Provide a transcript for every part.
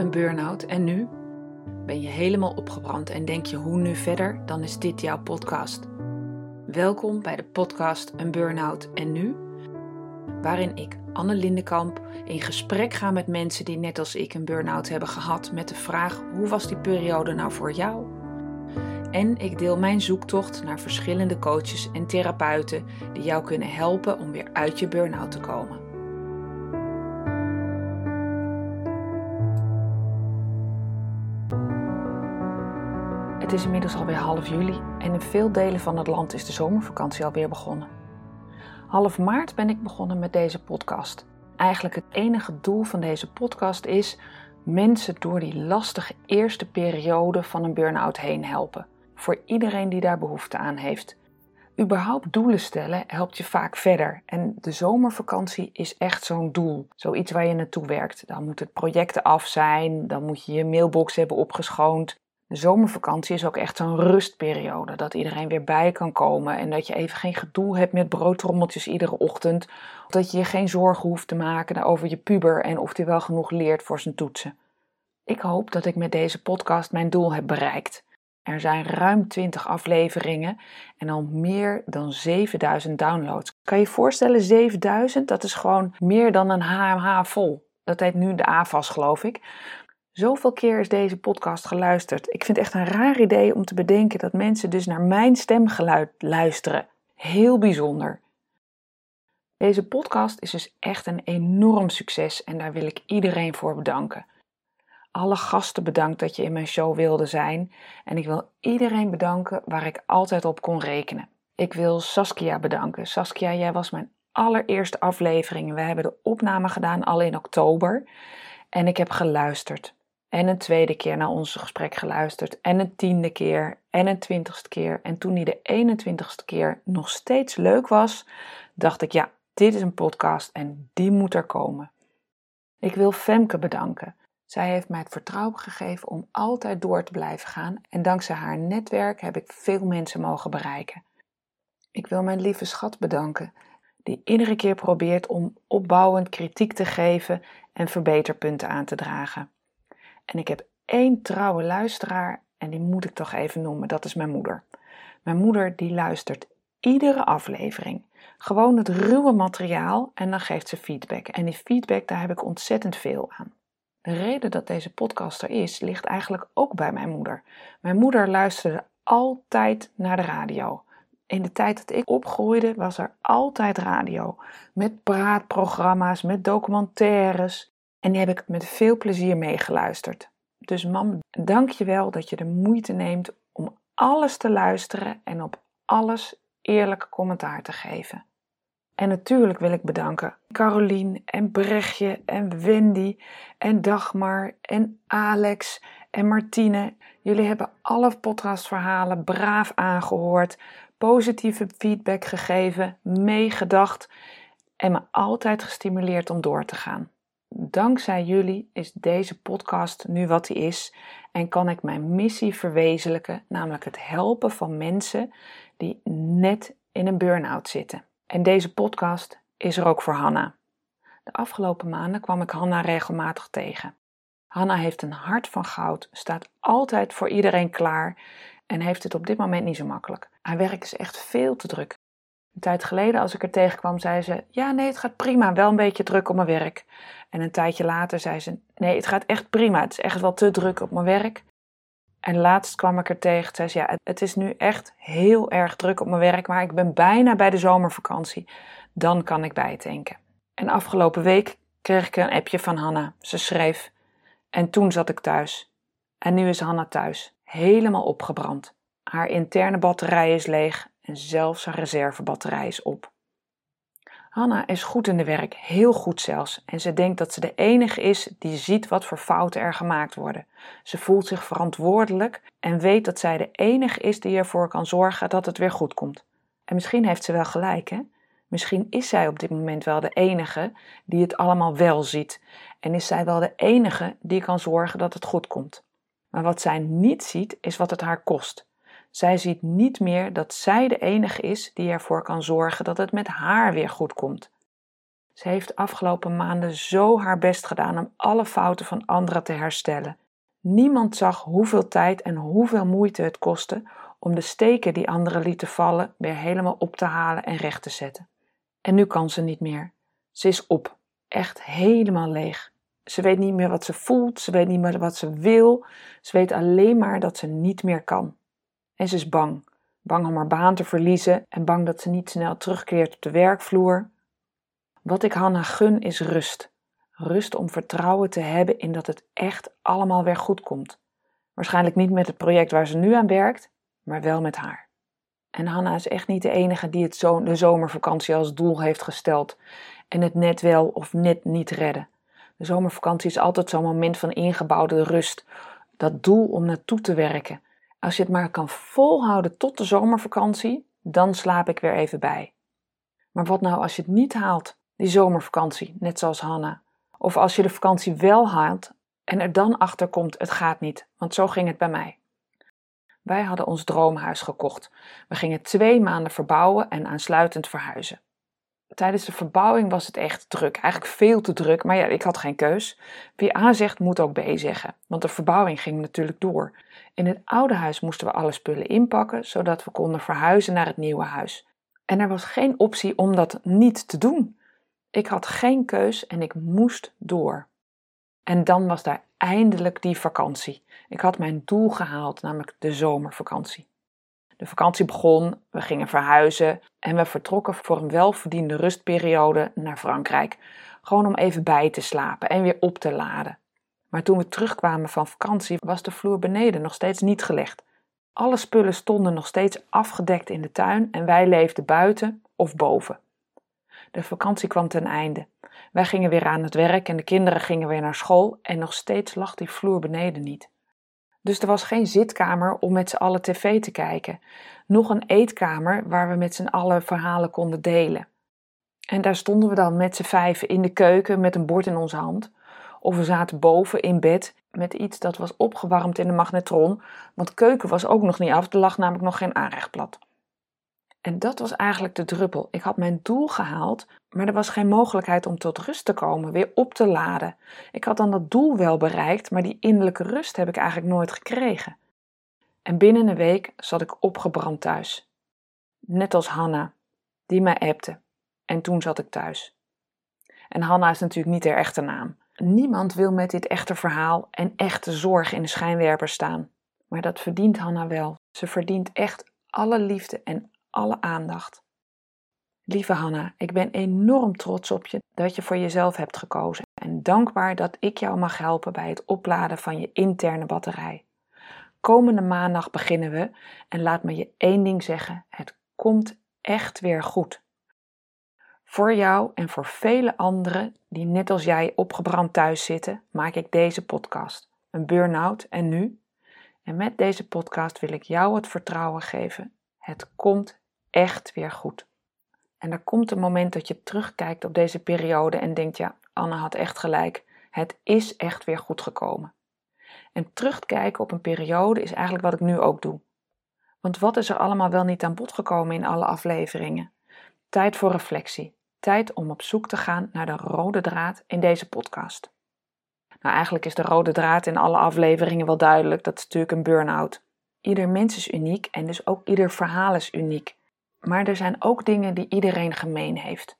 een burn-out en nu? Ben je helemaal opgebrand en denk je hoe nu verder? Dan is dit jouw podcast. Welkom bij de podcast Een Burn-out en nu? Waarin ik, Anne Lindenkamp, in gesprek ga met mensen die net als ik een burn-out hebben gehad met de vraag hoe was die periode nou voor jou? En ik deel mijn zoektocht naar verschillende coaches en therapeuten die jou kunnen helpen om weer uit je burn-out te komen. Het is inmiddels alweer half juli en in veel delen van het land is de zomervakantie alweer begonnen. Half maart ben ik begonnen met deze podcast. Eigenlijk het enige doel van deze podcast is mensen door die lastige eerste periode van een burn-out heen helpen. Voor iedereen die daar behoefte aan heeft. Überhaupt doelen stellen helpt je vaak verder. En de zomervakantie is echt zo'n doel. Zoiets waar je naartoe werkt. Dan moet het projecten af zijn, dan moet je je mailbox hebben opgeschoond. De zomervakantie is ook echt zo'n rustperiode. Dat iedereen weer bij kan komen en dat je even geen gedoe hebt met broodtrommeltjes iedere ochtend. Dat je je geen zorgen hoeft te maken over je puber en of hij wel genoeg leert voor zijn toetsen. Ik hoop dat ik met deze podcast mijn doel heb bereikt. Er zijn ruim 20 afleveringen en al meer dan 7000 downloads. Kan je je voorstellen, 7000? Dat is gewoon meer dan een HMH vol. Dat heet nu de AFAS, geloof ik. Zoveel keer is deze podcast geluisterd. Ik vind het echt een raar idee om te bedenken dat mensen dus naar mijn stemgeluid luisteren. Heel bijzonder. Deze podcast is dus echt een enorm succes en daar wil ik iedereen voor bedanken. Alle gasten bedankt dat je in mijn show wilde zijn en ik wil iedereen bedanken waar ik altijd op kon rekenen. Ik wil Saskia bedanken. Saskia, jij was mijn allereerste aflevering. We hebben de opname gedaan al in oktober en ik heb geluisterd en een tweede keer naar ons gesprek geluisterd. En een tiende keer en een twintigste keer. En toen die de 21ste keer nog steeds leuk was, dacht ik: ja, dit is een podcast en die moet er komen. Ik wil Femke bedanken. Zij heeft mij het vertrouwen gegeven om altijd door te blijven gaan. En dankzij haar netwerk heb ik veel mensen mogen bereiken. Ik wil mijn lieve schat bedanken, die iedere keer probeert om opbouwend kritiek te geven en verbeterpunten aan te dragen. En ik heb één trouwe luisteraar en die moet ik toch even noemen. Dat is mijn moeder. Mijn moeder die luistert iedere aflevering. Gewoon het ruwe materiaal en dan geeft ze feedback. En die feedback, daar heb ik ontzettend veel aan. De reden dat deze podcast er is, ligt eigenlijk ook bij mijn moeder. Mijn moeder luisterde altijd naar de radio. In de tijd dat ik opgroeide was er altijd radio. Met praatprogramma's, met documentaires. En die heb ik met veel plezier meegeluisterd. Dus mam, dank je wel dat je de moeite neemt om alles te luisteren en op alles eerlijk commentaar te geven. En natuurlijk wil ik bedanken Carolien en Brechtje en Wendy en Dagmar en Alex en Martine. Jullie hebben alle podcastverhalen braaf aangehoord, positieve feedback gegeven, meegedacht en me altijd gestimuleerd om door te gaan. Dankzij jullie is deze podcast nu wat hij is en kan ik mijn missie verwezenlijken, namelijk het helpen van mensen die net in een burn-out zitten. En deze podcast is er ook voor Hanna. De afgelopen maanden kwam ik Hanna regelmatig tegen. Hanna heeft een hart van goud, staat altijd voor iedereen klaar en heeft het op dit moment niet zo makkelijk. Haar werk is echt veel te druk. Een tijd geleden, als ik er tegenkwam, zei ze: Ja, nee, het gaat prima, wel een beetje druk op mijn werk. En een tijdje later zei ze: Nee, het gaat echt prima, het is echt wel te druk op mijn werk. En laatst kwam ik er tegen, zei ze: Ja, het is nu echt heel erg druk op mijn werk, maar ik ben bijna bij de zomervakantie. Dan kan ik bijtanken. En afgelopen week kreeg ik een appje van Hanna. Ze schreef: En toen zat ik thuis. En nu is Hanna thuis, helemaal opgebrand. Haar interne batterij is leeg en zelfs haar reservebatterij is op. Hanna is goed in de werk, heel goed zelfs, en ze denkt dat ze de enige is die ziet wat voor fouten er gemaakt worden. Ze voelt zich verantwoordelijk en weet dat zij de enige is die ervoor kan zorgen dat het weer goed komt. En misschien heeft ze wel gelijk, hè? Misschien is zij op dit moment wel de enige die het allemaal wel ziet. En is zij wel de enige die kan zorgen dat het goed komt. Maar wat zij niet ziet, is wat het haar kost. Zij ziet niet meer dat zij de enige is die ervoor kan zorgen dat het met haar weer goed komt. Ze heeft afgelopen maanden zo haar best gedaan om alle fouten van anderen te herstellen. Niemand zag hoeveel tijd en hoeveel moeite het kostte om de steken die anderen lieten vallen weer helemaal op te halen en recht te zetten. En nu kan ze niet meer. Ze is op, echt helemaal leeg. Ze weet niet meer wat ze voelt, ze weet niet meer wat ze wil, ze weet alleen maar dat ze niet meer kan. En ze is bang. Bang om haar baan te verliezen en bang dat ze niet snel terugkeert op de werkvloer. Wat ik Hanna gun is rust. Rust om vertrouwen te hebben in dat het echt allemaal weer goed komt. Waarschijnlijk niet met het project waar ze nu aan werkt, maar wel met haar. En Hanna is echt niet de enige die het zo de zomervakantie als doel heeft gesteld en het net wel of net niet redden. De zomervakantie is altijd zo'n moment van ingebouwde rust, dat doel om naartoe te werken. Als je het maar kan volhouden tot de zomervakantie, dan slaap ik weer even bij. Maar wat nou als je het niet haalt, die zomervakantie, net zoals Hanna? Of als je de vakantie wel haalt en er dan achter komt, het gaat niet, want zo ging het bij mij. Wij hadden ons droomhuis gekocht. We gingen twee maanden verbouwen en aansluitend verhuizen. Tijdens de verbouwing was het echt druk, eigenlijk veel te druk, maar ja, ik had geen keus. Wie A zegt, moet ook B zeggen, want de verbouwing ging natuurlijk door. In het oude huis moesten we alle spullen inpakken, zodat we konden verhuizen naar het nieuwe huis. En er was geen optie om dat niet te doen. Ik had geen keus en ik moest door. En dan was daar eindelijk die vakantie. Ik had mijn doel gehaald, namelijk de zomervakantie. De vakantie begon, we gingen verhuizen en we vertrokken voor een welverdiende rustperiode naar Frankrijk. Gewoon om even bij te slapen en weer op te laden. Maar toen we terugkwamen van vakantie was de vloer beneden nog steeds niet gelegd. Alle spullen stonden nog steeds afgedekt in de tuin en wij leefden buiten of boven. De vakantie kwam ten einde. Wij gingen weer aan het werk en de kinderen gingen weer naar school en nog steeds lag die vloer beneden niet. Dus er was geen zitkamer om met z'n allen tv te kijken. Nog een eetkamer waar we met z'n allen verhalen konden delen. En daar stonden we dan met z'n vijven in de keuken met een bord in onze hand. Of we zaten boven in bed met iets dat was opgewarmd in de magnetron, want keuken was ook nog niet af, er lag namelijk nog geen aanrechtblad. En dat was eigenlijk de druppel. Ik had mijn doel gehaald, maar er was geen mogelijkheid om tot rust te komen, weer op te laden. Ik had dan dat doel wel bereikt, maar die innerlijke rust heb ik eigenlijk nooit gekregen. En binnen een week zat ik opgebrand thuis. Net als Hanna, die mij appte. En toen zat ik thuis. En Hanna is natuurlijk niet haar echte naam. Niemand wil met dit echte verhaal en echte zorg in de schijnwerper staan. Maar dat verdient Hanna wel. Ze verdient echt alle liefde en alle aandacht. Lieve Hanna, ik ben enorm trots op je dat je voor jezelf hebt gekozen en dankbaar dat ik jou mag helpen bij het opladen van je interne batterij. Komende maandag beginnen we en laat me je één ding zeggen: het komt echt weer goed. Voor jou en voor vele anderen die net als jij opgebrand thuis zitten, maak ik deze podcast. Een burn-out en nu? En met deze podcast wil ik jou het vertrouwen geven. Het komt echt weer goed. En er komt een moment dat je terugkijkt op deze periode en denkt: ja, Anne had echt gelijk. Het is echt weer goed gekomen. En terugkijken op een periode is eigenlijk wat ik nu ook doe. Want wat is er allemaal wel niet aan bod gekomen in alle afleveringen? Tijd voor reflectie. Tijd om op zoek te gaan naar de rode draad in deze podcast. Nou, eigenlijk is de rode draad in alle afleveringen wel duidelijk. Dat is natuurlijk een burn-out. Ieder mens is uniek en dus ook ieder verhaal is uniek. Maar er zijn ook dingen die iedereen gemeen heeft.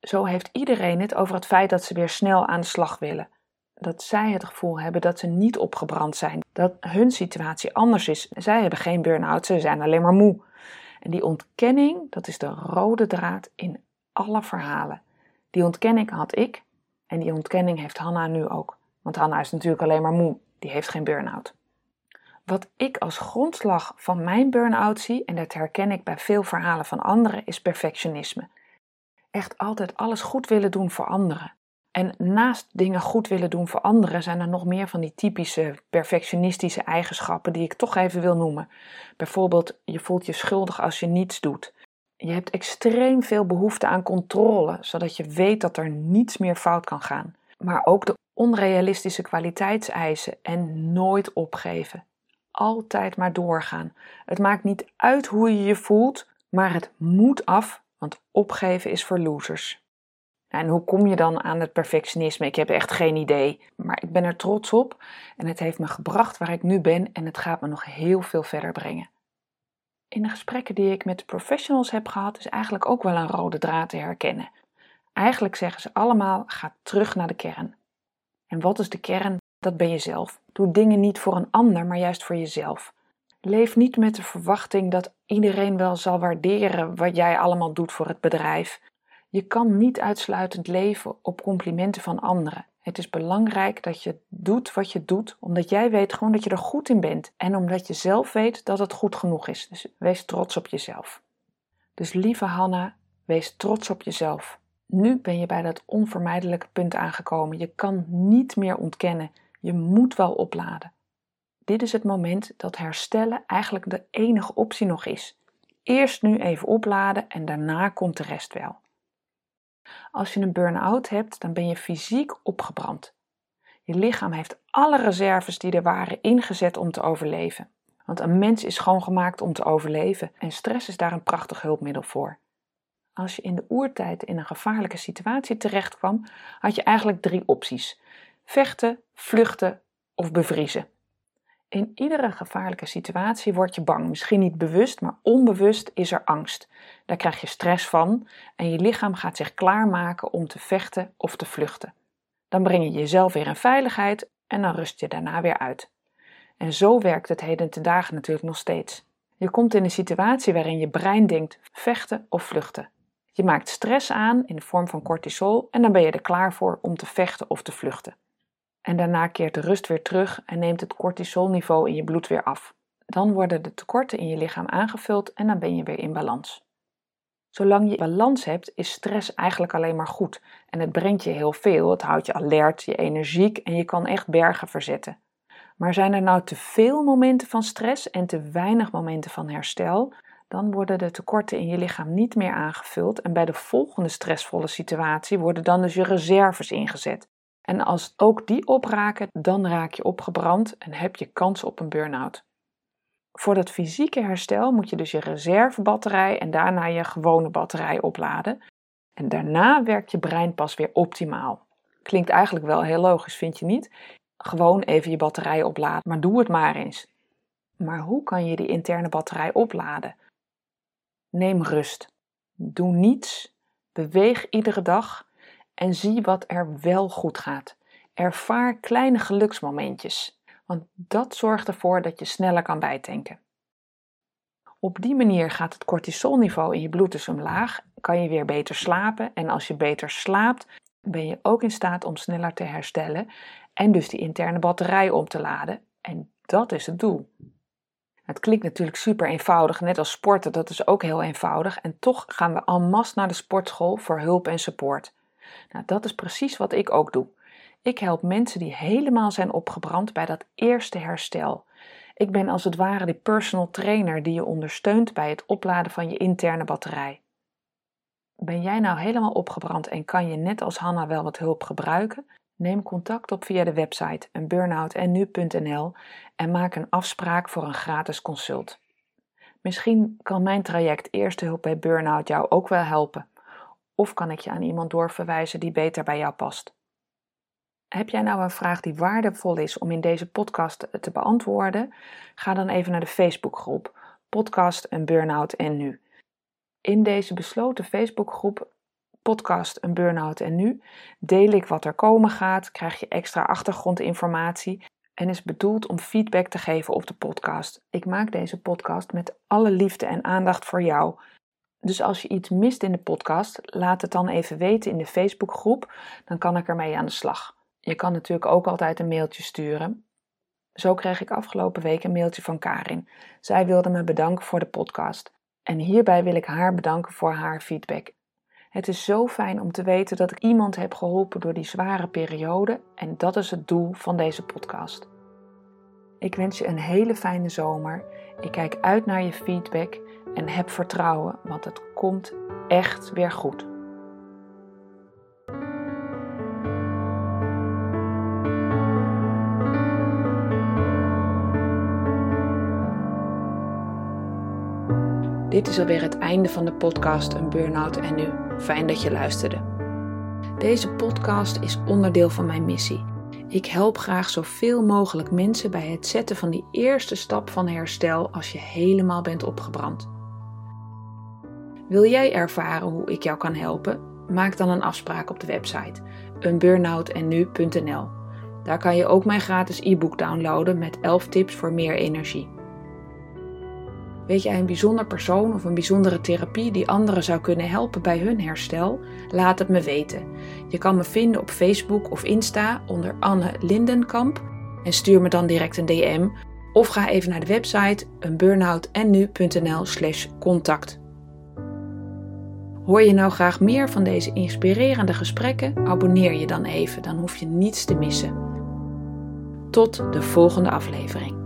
Zo heeft iedereen het over het feit dat ze weer snel aan de slag willen. Dat zij het gevoel hebben dat ze niet opgebrand zijn, dat hun situatie anders is. Zij hebben geen burn-out, ze zijn alleen maar moe. En die ontkenning, dat is de rode draad in alle verhalen. Die ontkenning had ik en die ontkenning heeft Hanna nu ook. Want Hanna is natuurlijk alleen maar moe, die heeft geen burn-out. Wat ik als grondslag van mijn burn-out zie, en dat herken ik bij veel verhalen van anderen, is perfectionisme. Echt altijd alles goed willen doen voor anderen. En naast dingen goed willen doen voor anderen zijn er nog meer van die typische perfectionistische eigenschappen die ik toch even wil noemen. Bijvoorbeeld, je voelt je schuldig als je niets doet. Je hebt extreem veel behoefte aan controle, zodat je weet dat er niets meer fout kan gaan. Maar ook de onrealistische kwaliteitseisen en nooit opgeven altijd maar doorgaan. Het maakt niet uit hoe je je voelt, maar het moet af, want opgeven is voor losers. En hoe kom je dan aan het perfectionisme? Ik heb echt geen idee. Maar ik ben er trots op en het heeft me gebracht waar ik nu ben en het gaat me nog heel veel verder brengen. In de gesprekken die ik met professionals heb gehad, is eigenlijk ook wel een rode draad te herkennen. Eigenlijk zeggen ze allemaal: ga terug naar de kern. En wat is de kern? Dat ben je zelf. Doe dingen niet voor een ander, maar juist voor jezelf. Leef niet met de verwachting dat iedereen wel zal waarderen wat jij allemaal doet voor het bedrijf. Je kan niet uitsluitend leven op complimenten van anderen. Het is belangrijk dat je doet wat je doet, omdat jij weet gewoon dat je er goed in bent en omdat je zelf weet dat het goed genoeg is. Dus wees trots op jezelf. Dus lieve Hanna, wees trots op jezelf. Nu ben je bij dat onvermijdelijke punt aangekomen. Je kan niet meer ontkennen. Je moet wel opladen. Dit is het moment dat herstellen eigenlijk de enige optie nog is. Eerst nu even opladen en daarna komt de rest wel. Als je een burn-out hebt, dan ben je fysiek opgebrand. Je lichaam heeft alle reserves die er waren ingezet om te overleven. Want een mens is gewoon gemaakt om te overleven en stress is daar een prachtig hulpmiddel voor. Als je in de oertijd in een gevaarlijke situatie terechtkwam, had je eigenlijk drie opties: vechten, vluchten of bevriezen. In iedere gevaarlijke situatie word je bang. Misschien niet bewust, maar onbewust is er angst. Daar krijg je stress van en je lichaam gaat zich klaarmaken om te vechten of te vluchten. Dan breng je jezelf weer in veiligheid en dan rust je daarna weer uit. En zo werkt het heden te dagen natuurlijk nog steeds. Je komt in een situatie waarin je brein denkt vechten of vluchten. Je maakt stress aan in de vorm van cortisol en dan ben je er klaar voor om te vechten of te vluchten. En daarna keert de rust weer terug en neemt het cortisolniveau in je bloed weer af. Dan worden de tekorten in je lichaam aangevuld en dan ben je weer in balans. Zolang je balans hebt, is stress eigenlijk alleen maar goed. En het brengt je heel veel. Het houdt je alert, je energiek en je kan echt bergen verzetten. Maar zijn er nou te veel momenten van stress en te weinig momenten van herstel, dan worden de tekorten in je lichaam niet meer aangevuld en bij de volgende stressvolle situatie worden dan dus je reserves ingezet. En als ook die opraken, dan raak je opgebrand en heb je kans op een burn-out. Voor dat fysieke herstel moet je dus je reservebatterij en daarna je gewone batterij opladen. En daarna werkt je brein pas weer optimaal. Klinkt eigenlijk wel heel logisch, vind je niet? Gewoon even je batterij opladen, maar doe het maar eens. Maar hoe kan je die interne batterij opladen? Neem rust. Doe niets. Beweeg iedere dag en zie wat er wel goed gaat. Ervaar kleine geluksmomentjes, want dat zorgt ervoor dat je sneller kan bijtanken. Op die manier gaat het cortisolniveau in je bloed dus omlaag, kan je weer beter slapen en als je beter slaapt, ben je ook in staat om sneller te herstellen en dus die interne batterij op te laden. En dat is het doel. Het klinkt natuurlijk super eenvoudig, net als sporten, dat is ook heel eenvoudig. En toch gaan we en masse naar de sportschool voor hulp en support. Nou, dat is precies wat ik ook doe. Ik help mensen die helemaal zijn opgebrand bij dat eerste herstel. Ik ben als het ware de personal trainer die je ondersteunt bij het opladen van je interne batterij. Ben jij nou helemaal opgebrand en kan je net als Hanna wel wat hulp gebruiken? Neem contact op via de website eenburnoutennu.nl en maak een afspraak voor een gratis consult. Misschien kan mijn traject Eerste Hulp bij Burnout jou ook wel helpen. Of kan ik je aan iemand doorverwijzen die beter bij jou past? Heb jij nou een vraag die waardevol is om in deze podcast te beantwoorden? Ga dan even naar de Facebookgroep Podcast en Burnout en Nu. In deze besloten Facebookgroep Podcast en Burnout en Nu deel ik wat er komen gaat, krijg je extra achtergrondinformatie en is bedoeld om feedback te geven op de podcast. Ik maak deze podcast met alle liefde en aandacht voor jou dus als je iets mist in de podcast, laat het dan even weten in de Facebookgroep. Dan kan ik ermee aan de slag. Je kan natuurlijk ook altijd een mailtje sturen. Zo kreeg ik afgelopen week een mailtje van Karin. Zij wilde me bedanken voor de podcast. En hierbij wil ik haar bedanken voor haar feedback. Het is zo fijn om te weten dat ik iemand heb geholpen door die zware periode en dat is het doel van deze podcast. Ik wens je een hele fijne zomer. Ik kijk uit naar je feedback en heb vertrouwen, want het komt echt weer goed. Dit is alweer het einde van de podcast Een Burnout en Nu. Fijn dat je luisterde. Deze podcast is onderdeel van mijn missie. Ik help graag zoveel mogelijk mensen bij het zetten van die eerste stap van herstel als je helemaal bent opgebrand. Wil jij ervaren hoe ik jou kan helpen? Maak dan een afspraak op de website unburnoutennu.nl. Daar kan je ook mijn gratis e-book downloaden met 11 tips voor meer energie. Weet jij een bijzonder persoon of een bijzondere therapie die anderen zou kunnen helpen bij hun herstel? Laat het me weten. Je kan me vinden op Facebook of Insta onder Anne Lindenkamp en stuur me dan direct een DM of ga even naar de website unburnoutennu.nl/slash contact. Hoor je nou graag meer van deze inspirerende gesprekken? Abonneer je dan even, dan hoef je niets te missen. Tot de volgende aflevering.